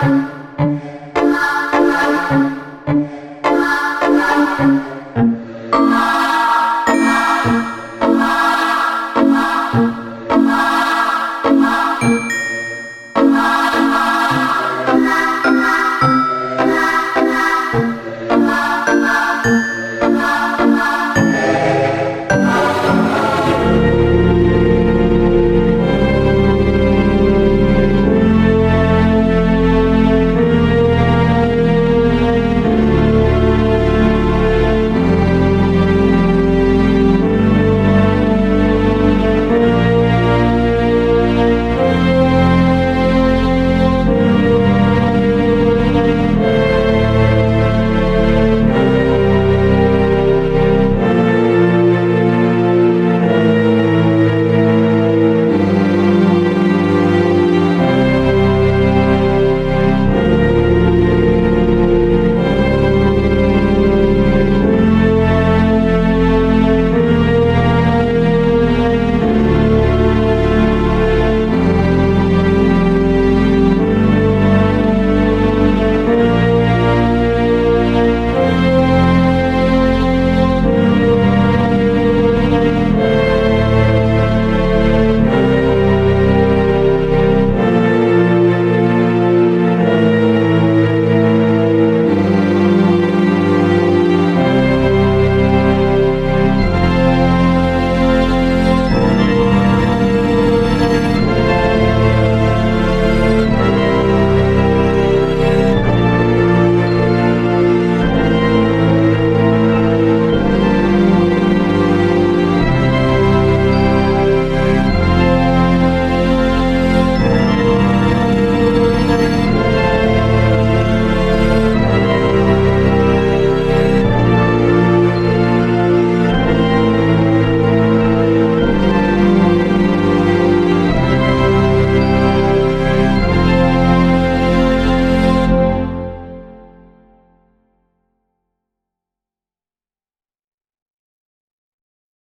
Bye.